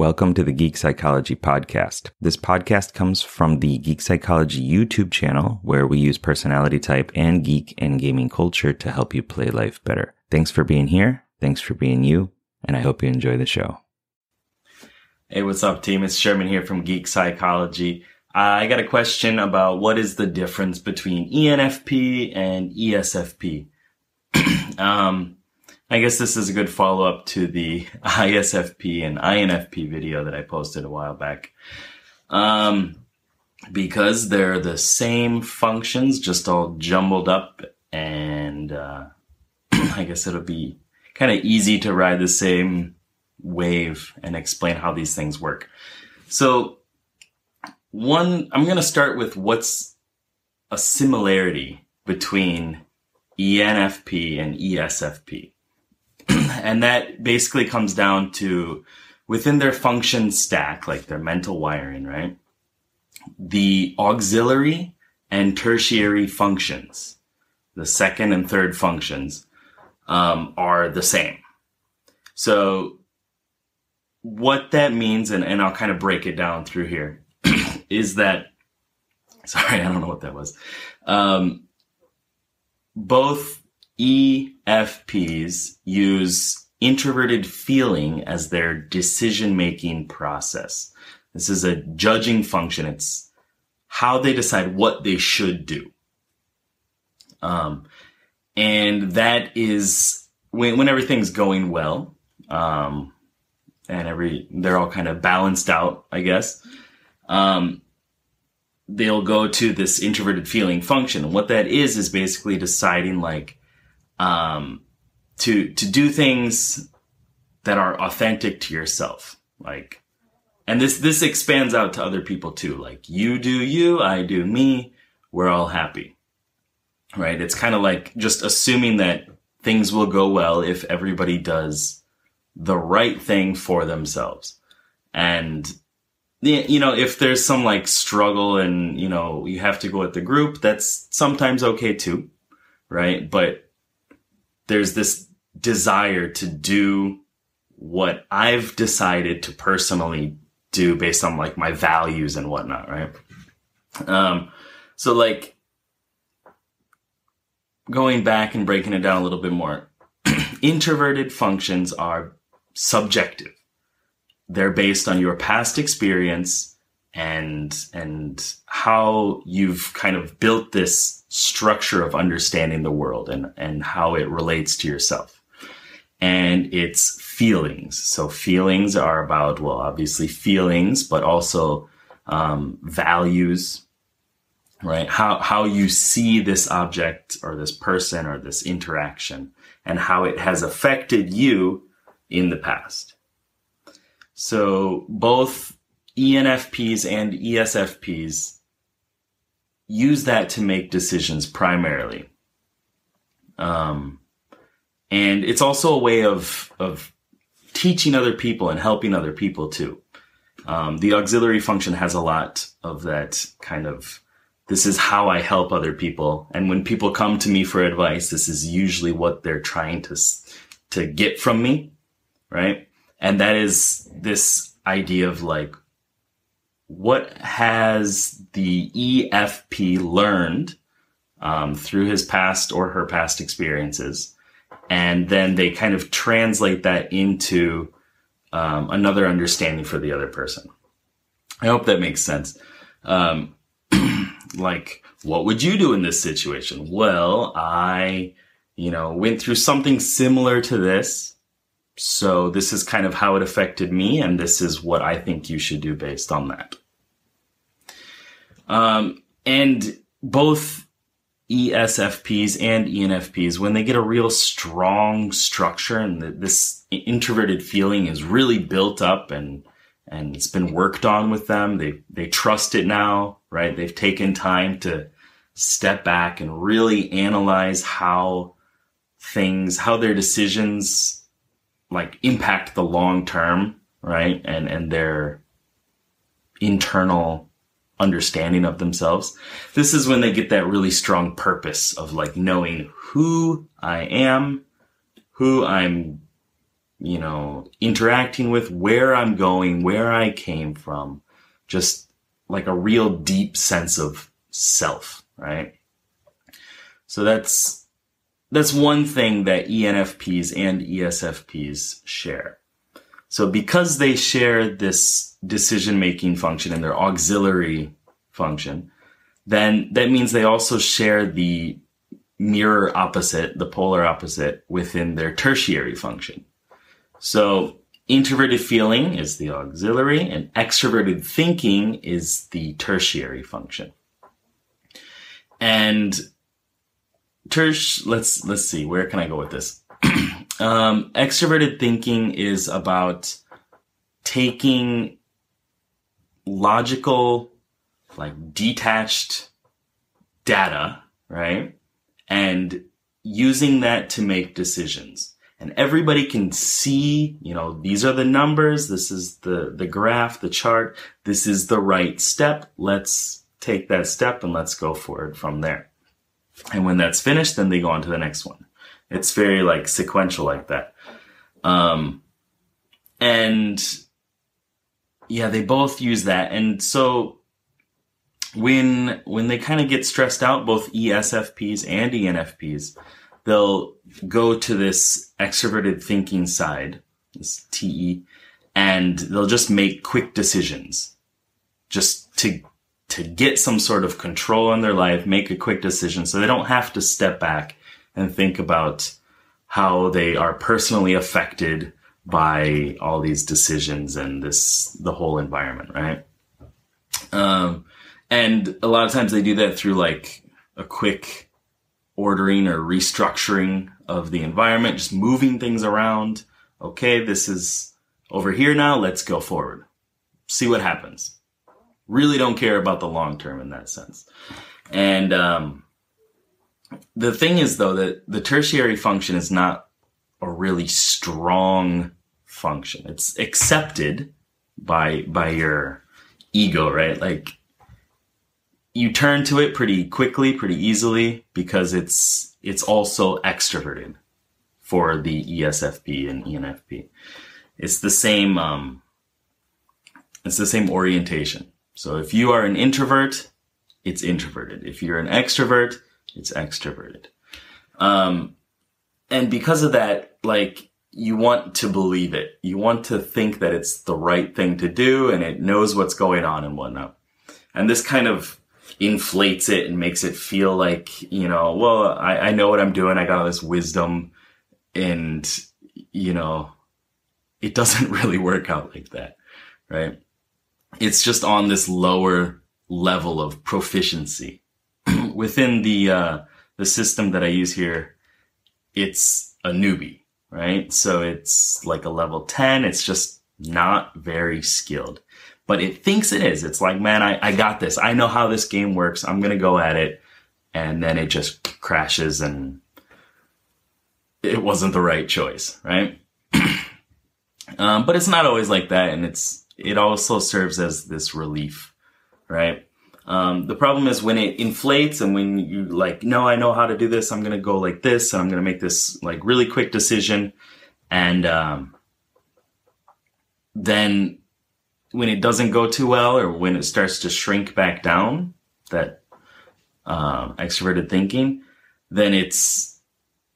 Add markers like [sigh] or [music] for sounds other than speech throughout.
Welcome to the Geek Psychology Podcast. This podcast comes from the Geek Psychology YouTube channel, where we use personality type and geek and gaming culture to help you play life better. Thanks for being here. Thanks for being you. And I hope you enjoy the show. Hey, what's up, team? It's Sherman here from Geek Psychology. I got a question about what is the difference between ENFP and ESFP. [clears throat] um, I guess this is a good follow up to the [laughs] ISFP and INFP video that I posted a while back. Um, because they're the same functions, just all jumbled up, and uh, [clears throat] I guess it'll be kind of easy to ride the same wave and explain how these things work. So, one, I'm going to start with what's a similarity between ENFP and ESFP. And that basically comes down to within their function stack, like their mental wiring, right? The auxiliary and tertiary functions, the second and third functions, um, are the same. So what that means, and, and I'll kind of break it down through here, [clears throat] is that, sorry, [laughs] I don't know what that was. Um, both EFPs use introverted feeling as their decision making process. This is a judging function. It's how they decide what they should do. Um, and that is when, when everything's going well, um, and every, they're all kind of balanced out, I guess. Um, they'll go to this introverted feeling function. what that is, is basically deciding like, um, to to do things that are authentic to yourself. Like, and this this expands out to other people too. Like, you do you, I do me. We're all happy, right? It's kind of like just assuming that things will go well if everybody does the right thing for themselves. And you know, if there's some like struggle and, you know, you have to go with the group, that's sometimes okay too, right? But there's this desire to do what I've decided to personally do based on like my values and whatnot, right? Um, so like going back and breaking it down a little bit more, [clears throat] introverted functions are subjective. They're based on your past experience and and how you've kind of built this structure of understanding the world and, and how it relates to yourself. And it's feelings. So feelings are about, well, obviously feelings, but also um, values, right? How, how you see this object or this person or this interaction and how it has affected you in the past. So both ENFPs and ESFPs use that to make decisions primarily. Um, and it's also a way of, of teaching other people and helping other people too. Um, the auxiliary function has a lot of that kind of, this is how I help other people. And when people come to me for advice, this is usually what they're trying to, to get from me. Right. And that is this idea of like, what has the EFP learned um, through his past or her past experiences? And then they kind of translate that into um, another understanding for the other person. I hope that makes sense. Um, [clears throat] like, what would you do in this situation? Well, I, you know, went through something similar to this. So this is kind of how it affected me, and this is what I think you should do based on that. Um, and both ESFPs and ENFPs, when they get a real strong structure and the, this introverted feeling is really built up and and it's been worked on with them, they they trust it now, right? They've taken time to step back and really analyze how things, how their decisions like impact the long term, right? And and their internal understanding of themselves. This is when they get that really strong purpose of like knowing who I am, who I'm you know, interacting with, where I'm going, where I came from, just like a real deep sense of self, right? So that's, that's one thing that ENFPs and ESFPs share. So because they share this decision making function and their auxiliary function, then that means they also share the mirror opposite, the polar opposite within their tertiary function. So introverted feeling is the auxiliary and extroverted thinking is the tertiary function. And tersh, let's, let's see, where can I go with this? [clears throat] um, extroverted thinking is about taking logical, like detached data, right? And using that to make decisions and everybody can see, you know, these are the numbers. This is the, the graph, the chart. This is the right step. Let's take that step and let's go forward from there. And when that's finished, then they go on to the next one. It's very like sequential like that. Um, and yeah, they both use that. And so when, when they kind of get stressed out, both ESFPs and ENFPs, they'll go to this extroverted thinking side, this TE, and they'll just make quick decisions just to to get some sort of control in their life, make a quick decision so they don't have to step back and think about how they are personally affected by all these decisions and this the whole environment, right? Um, and a lot of times they do that through like a quick ordering or restructuring of the environment, just moving things around. Okay, this is over here now. Let's go forward. See what happens. Really don't care about the long term in that sense. And um, the thing is, though, that the tertiary function is not a really strong function. It's accepted by by your ego, right? Like you turn to it pretty quickly, pretty easily because it's it's also extroverted for the ESFP and ENFP. It's the same um, it's the same orientation. So if you are an introvert, it's introverted. If you're an extrovert, it's extroverted. Um, and because of that, like you want to believe it. You want to think that it's the right thing to do and it knows what's going on and whatnot. And this kind of inflates it and makes it feel like, you know, well, I, I know what I'm doing. I got all this wisdom and, you know, it doesn't [laughs] really work out like that, right? It's just on this lower level of proficiency [clears throat] within the, uh, the system that I use here. It's a newbie, right? So it's like a level 10. It's just not very skilled but it thinks it is. It's like, man, I, I got this. I know how this game works. I'm to go at it. And then it just crashes and it wasn't the right choice, right? [clears throat] um, but it's not always like that. And it's, it also serves as this relief, right? Um, the problem is when it inflates and when you like, no, I know how to do this. I'm going to go like this and I'm going to make this like really quick decision. And, um, then when it doesn't go too well or when it starts to shrink back down, that um, extroverted thinking, then it's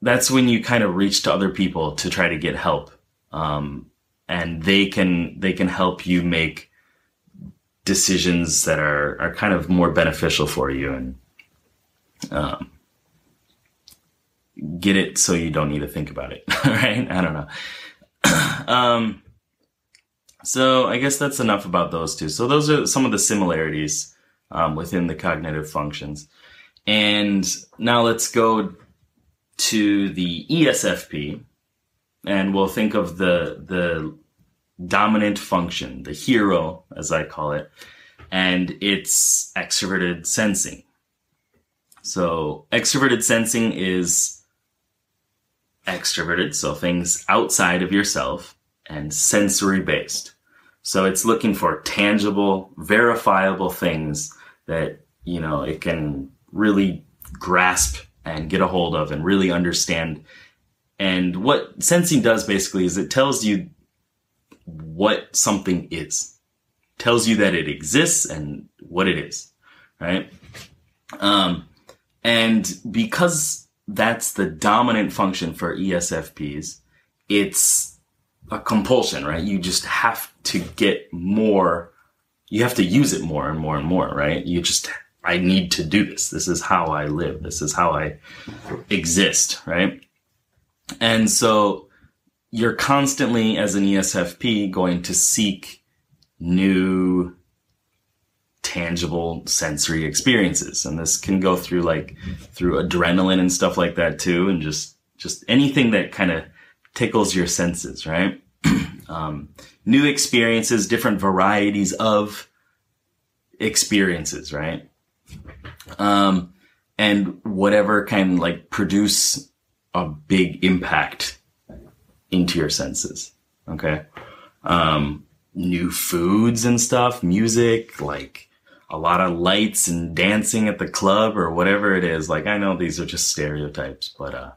that's when you kind of reach to other people to try to get help, um, and they can they can help you make decisions that are are kind of more beneficial for you and um, get it so you don't need to think about it. [laughs] right? I don't know. [clears throat] um, so I guess that's enough about those two. So those are some of the similarities um, within the cognitive functions. And now let's go to the ESFP, and we'll think of the the dominant function, the hero, as I call it, and it's extroverted sensing. So extroverted sensing is extroverted, so things outside of yourself, and sensory based. So it's looking for tangible, verifiable things that, you know, it can really grasp and get a hold of and really understand and what sensing does basically is it tells you what something is, tells you that it exists and what it is, right? Um, and because that's the dominant function for ESFPs, it's a compulsion, right? You just have to get more, you have to use it more and more and more, right? You just, I need to do this. This is how I live. This is how I exist, right? And so you're constantly, as an ESFP, going to seek new tangible sensory experiences. And this can go through like through adrenaline and stuff like that too. And just, just anything that kind of tickles your senses, right? [clears throat] um, new experiences, different varieties of experiences, right? Um, and whatever can like produce a big impact into your senses. Okay. Um, new foods and stuff, music, like a lot of lights and dancing at the club or whatever it is. Like I know these are just stereotypes, but, uh,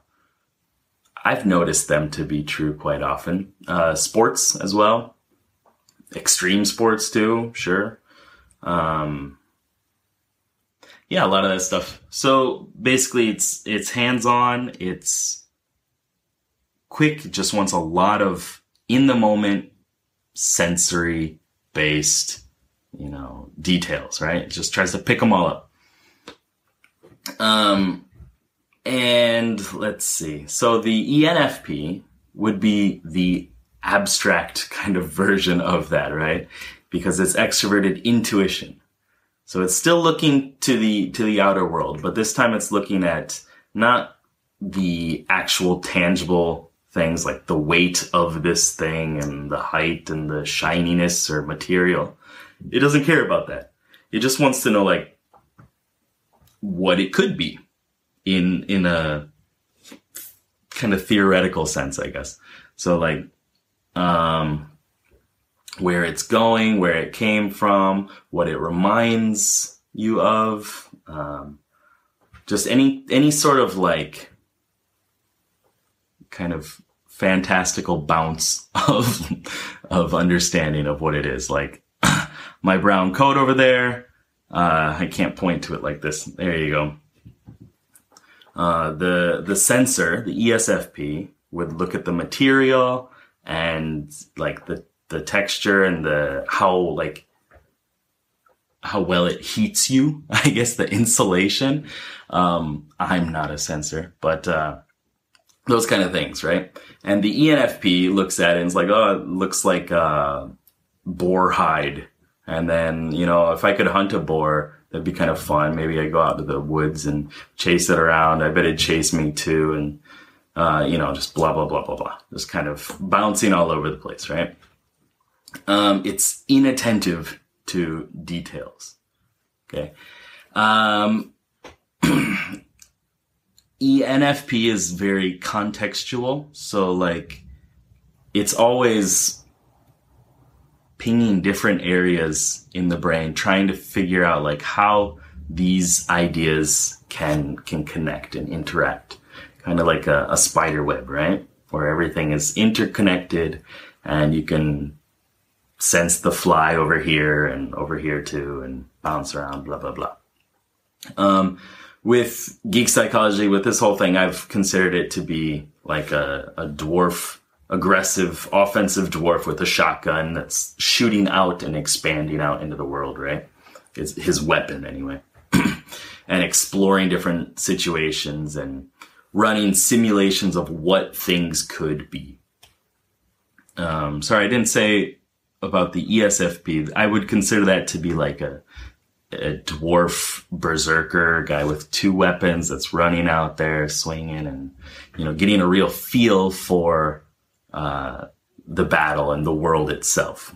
I've noticed them to be true quite often. Uh, sports as well. Extreme sports too, sure. Um, yeah, a lot of that stuff. So basically it's, it's hands on. It's quick. Just wants a lot of in the moment sensory based, you know, details, right? It just tries to pick them all up. Um, and let's see. So the ENFP would be the abstract [laughs] kind of version of that, right? Because it's extroverted intuition. So it's still looking to the, to the outer world, but this time it's looking at not the actual tangible things like the weight of this thing and the height and the shininess or material. It doesn't care about that. It just wants to know like what it could be in, in a kind of theoretical sense, I guess. So like, um, where it's going, where it came from, what it reminds you of, um, just any any sort of like kind of fantastical bounce [laughs] of of understanding of what it is. Like [coughs] my brown coat over there, uh, I can't point to it like this. There you go. Uh, the the sensor, the ESFP, would look at the material and like the the texture and the how like how well it heats you. [laughs] I guess the insulation. Um, I'm not a sensor, but uh, those kind of things, right? And the ENFP looks at it and is like, oh, it looks like uh, boar hide. And then you know, if I could hunt a boar, that'd be kind of fun. Maybe I go out to the woods and chase it around. I bet it'd chase me too, and uh, you know, just blah blah blah blah blah, just kind of bouncing all over the place, right? Um, it's inattentive to details. Okay. Um, [clears throat] ENFP is very contextual. So like it's always pinging different areas in the brain, trying to figure out like how these ideas can, can connect and interact. Kind of like a, a spider web, right? Where everything is interconnected and you can sense the fly over here and over here too and bounce around, blah, blah, blah. Um, with geek psychology, with this whole thing, I've considered it to be like a, a dwarf, aggressive, offensive dwarf with a shotgun that's shooting out and expanding out into the world, right? It's his weapon anyway. [clears throat] and exploring different situations and running simulations of what things could be. Um, sorry, I didn't say about the ESFP. I would consider that to be like a a dwarf berserker guy with two weapons that's running out there swinging and you know getting a real feel for uh, the battle and the world itself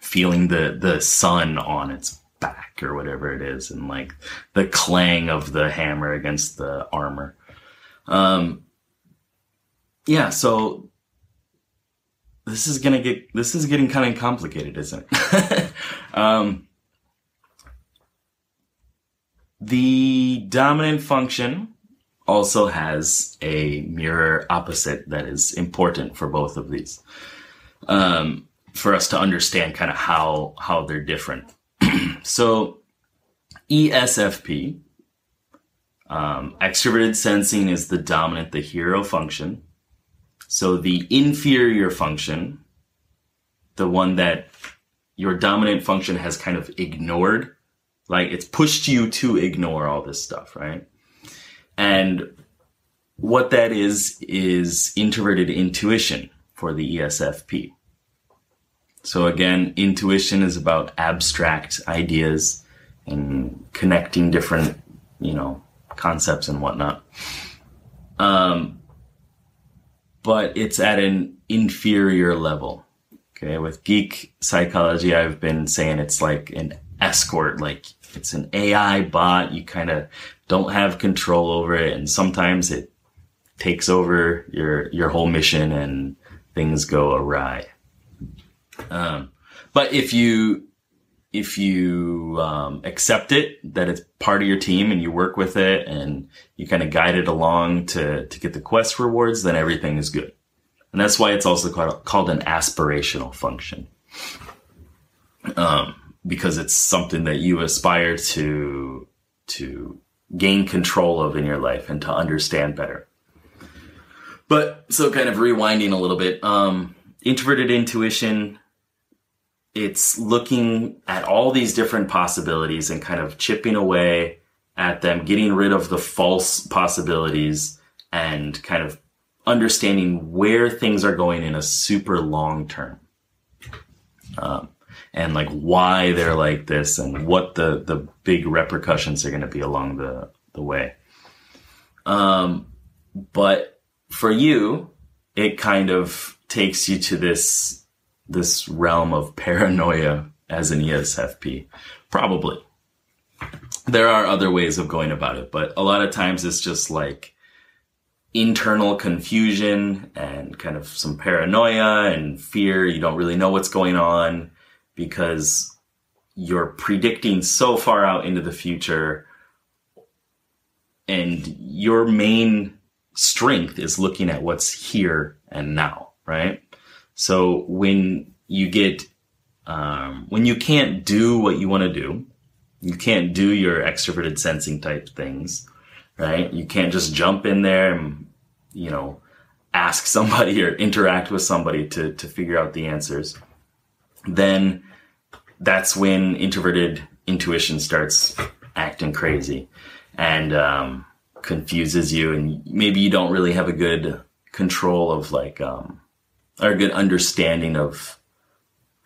feeling the the sun on its back or whatever it is and like the clang of the hammer against the armor um yeah so this is gonna get this is getting kind of complicated isn't it [laughs] um the dominant function also has a mirror opposite that is important for both of these. Um, for us to understand kind of how how they're different. [clears throat] so ESFP, um, extroverted sensing is the dominant, the hero function. So the inferior function, the one that your dominant function has kind of ignored, like it's pushed you to ignore all this stuff, right? And what that is, is introverted intuition for the ESFP. So again, intuition is about abstract ideas and connecting different, you know, concepts and whatnot. Um, but it's at an inferior level. Okay. With geek psychology, I've been saying it's like an escort, like it's an AI bot. You kind of don't have control over it. And sometimes it takes over your, your whole mission and things go awry. Um, but if you if you um, accept it that it's part of your team and you work with it and you kind of guide it along to to get the quest rewards, then everything is good. And that's why it's also called, called an aspirational function. Um, because it's something that you aspire to to gain control of in your life and to understand better. But so kind of rewinding a little bit, um, introverted intuition it's looking at all these different possibilities and kind of chipping away at them, getting rid of the false possibilities and kind of understanding where things are going in a super long term. Um, and like why they're like this and what the, the big repercussions are going to be along the, the way. Um, but for you, it kind of takes you to this this realm of paranoia as an ESFP? Probably. There are other ways of going about it, but a lot of times it's just like internal confusion and kind of some paranoia and fear. You don't really know what's going on because you're predicting so far out into the future and your main strength is looking at what's here and now, right? So when you get, um, when you can't do what you want to do, you can't do your extroverted sensing type things, right? You can't just jump in there and, you know, ask [laughs] somebody or interact with somebody to, to figure out the answers. Then that's when introverted intuition starts acting crazy and, um, confuses you and maybe you don't really have a good control of like, um, or a good understanding of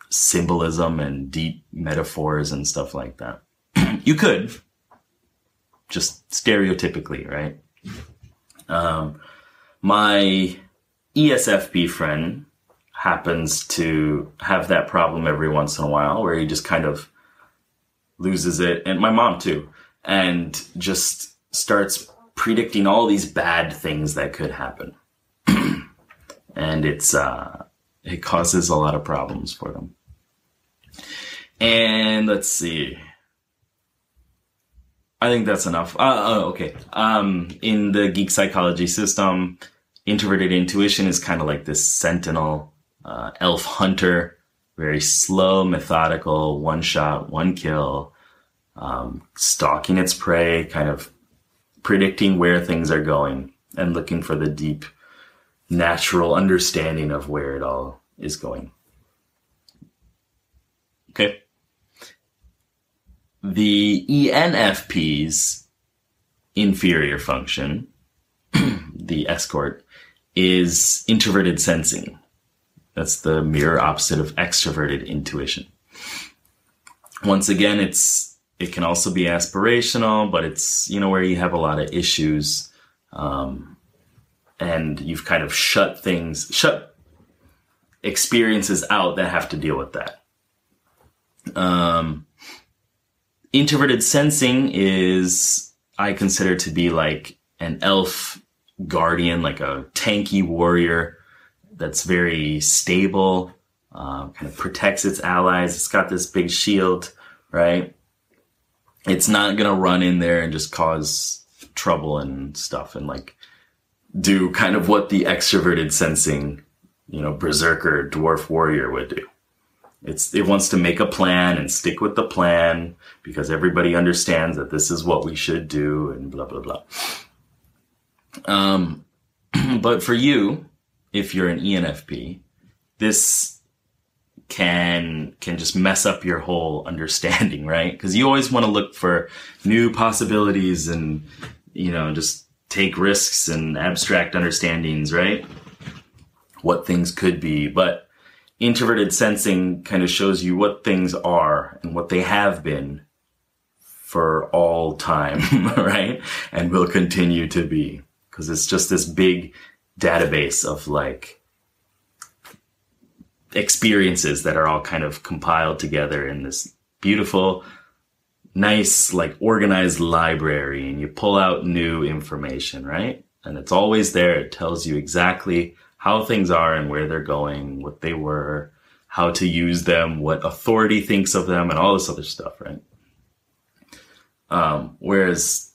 symbolism and deep metaphors and stuff like that. [clears throat] you could, just stereotypically, right? Um, my ESFP friend happens to have that problem every once in a while where he just kind of loses it. And my mom too. And just starts predicting all these bad things that could happen and it's uh, it causes a lot of problems for them. And let's see. I think that's enough. Uh, oh, okay. Um, in the geek psychology system, introverted intuition is kind of like this sentinel, uh, elf hunter, very slow, methodical, one shot, one kill, um, stalking its prey, kind of predicting where things are going and looking for the deep natural understanding of where it all is going. Okay. The ENFP's inferior function, [clears throat] the escort, is introverted sensing. That's the mirror opposite of extroverted intuition. Once again, it's it can also be aspirational, but it's you know where you have a lot of issues um, and you've kind of shut things, shut experiences out that have to deal with that. Um, introverted sensing is, I consider to be like an elf guardian, like a tanky warrior that's very stable, uh, kind of protects its allies. It's got this big shield, right? It's not going to run in there and just cause trouble and stuff and like do kind of what the extroverted sensing, you know, berserker dwarf warrior would do. It's it wants to make a plan and stick with the plan because everybody understands that this is what we should do and blah blah blah. Um, [clears throat] but for you, if you're an ENFP, this can can just mess up your whole understanding, [laughs] right? Because you always want to look for new possibilities and you know just take risks and abstract understandings, right? What things could be, but introverted sensing kind of shows you what things are and what they have been for all time, [laughs] right? And will continue to be because it's just this big database of like experiences that are all kind of compiled together in this beautiful nice like organized library and you pull out new information right? And it's always there. It tells you exactly how things are and where they're going what they were how to use them what authority thinks of them and all this other stuff right? Um, whereas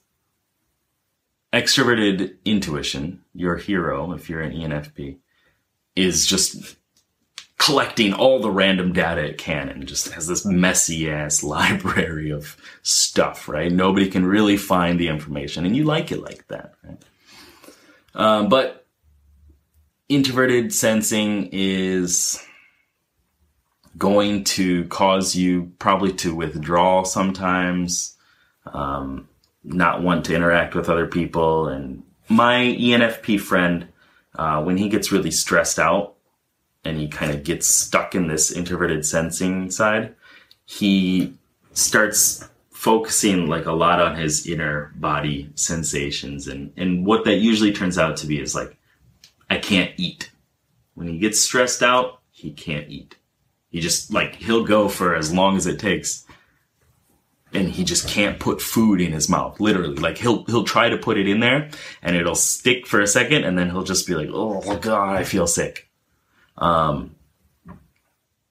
extroverted intuition your hero if you're an enfp is just collecting all the random data it can and just has this messy ass [laughs] library of stuff, right? Nobody can really find the information and you like it like that, right? Um, but introverted sensing is going to cause you probably to withdraw sometimes, um, not want to interact with other people. And my ENFP friend, uh, when he gets really stressed out, and he kind of gets stuck in this introverted sensing side, he starts focusing like a lot on his inner body sensations and and what that usually turns out to be is like I can't eat. When he gets stressed out, he can't eat. He just like he'll go for as long as it takes and he just can't put food in his mouth literally like he'll he'll try to put it in there and it'll stick for a second and then he'll just be like oh god i feel sick um,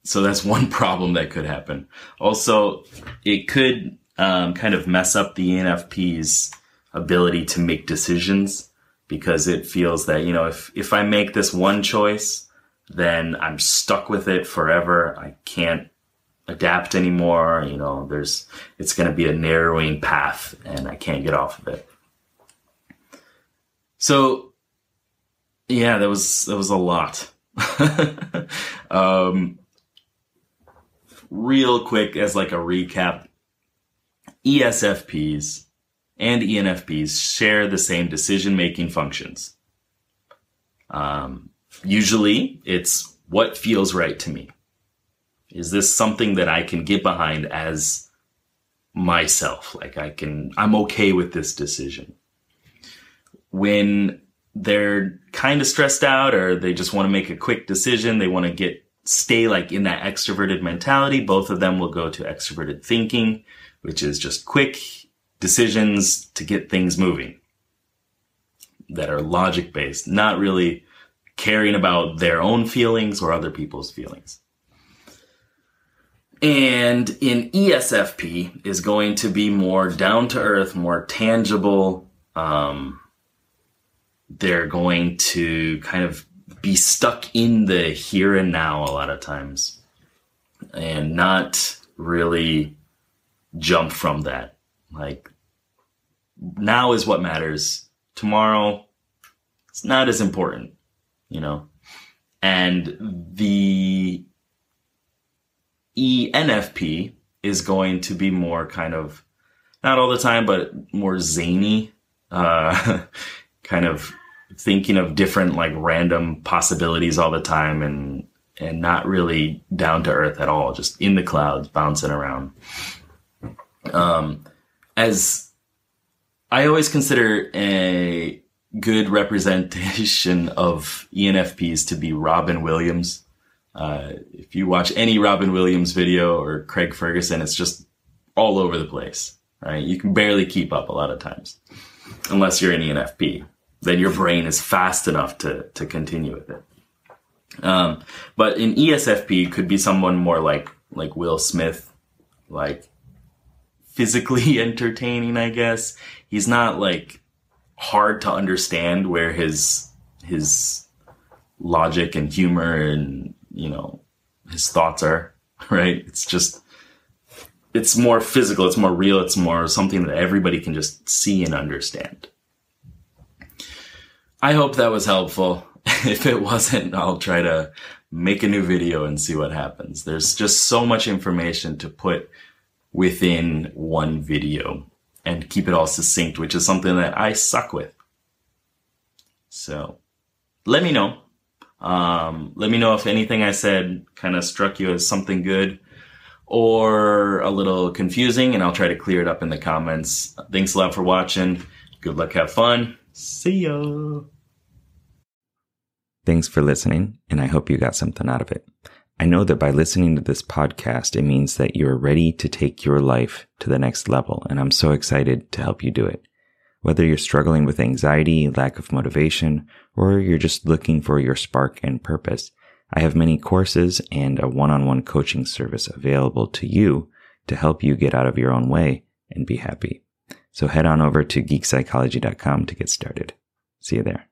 so that's [laughs] one problem that could happen. Also, it could um, kind of mess up the ENFP's ability to make decisions because it feels that, you know, if, if I make this one choice, then I'm stuck with it forever. I can't adapt anymore. You know, there's, it's going to be a narrowing path and I can't get off of it. So yeah, that was, that was a lot. [laughs] um, real quick, as like a recap, ESFPs and ENFPs share the same decision making functions. Um, usually, it's what feels right to me. Is this something that I can get behind as myself? Like I can, I'm okay with this decision. When they're kind of stressed out or they just want to make a quick decision. They want to get, stay like in that extroverted mentality. Both of them will go to extroverted thinking, which is just quick decisions to get things moving that are logic based, not really caring about their own feelings or other people's feelings. And in ESFP is going to be more down to earth, more tangible, um, they're going to kind of be stuck in the here and now a lot of times and not really jump from that. Like, now is what matters. Tomorrow, it's not as important, you know? And the ENFP is going to be more kind of, not all the time, but more zany, uh, [laughs] kind of thinking of different like random possibilities all the time and and not really down to earth at all, just in the clouds, bouncing around. Um, as I always consider a good representation [laughs] of ENFPs to be Robin Williams. Uh, if you watch any Robin Williams video or Craig Ferguson, it's just all over the place, right? You can barely keep up a lot of times, unless you're an ENFP then your brain is fast enough to to continue with it. Um, but in ESFP could be someone more like like Will Smith, like physically [laughs] entertaining, I guess. He's not like hard to understand where his his logic and humor and you know his thoughts are [laughs] right it's just it's more physical it's more real it's more something that everybody can just see and understand i hope that was helpful [laughs] if it wasn't i'll try to make a new video and see what happens there's just so much information to put within one video and keep it all succinct, which is something that I suck with. So let me know. Um, let me know if anything I said kind of struck you as something good or a little confusing, and I'll try to clear it up in the comments. Thanks a lot for watching. Good luck, have fun. See ya. Thanks for listening, and I hope you got something out of it. I know that by listening to this podcast, it means that you're ready to take your life to the next level. And I'm so excited to help you do it. Whether you're struggling with anxiety, lack of motivation, or you're just looking for your spark and purpose, I have many courses and a one-on-one coaching service available to you to help you get out of your own way and be happy. So head on over to geekpsychology.com to get started. See you there.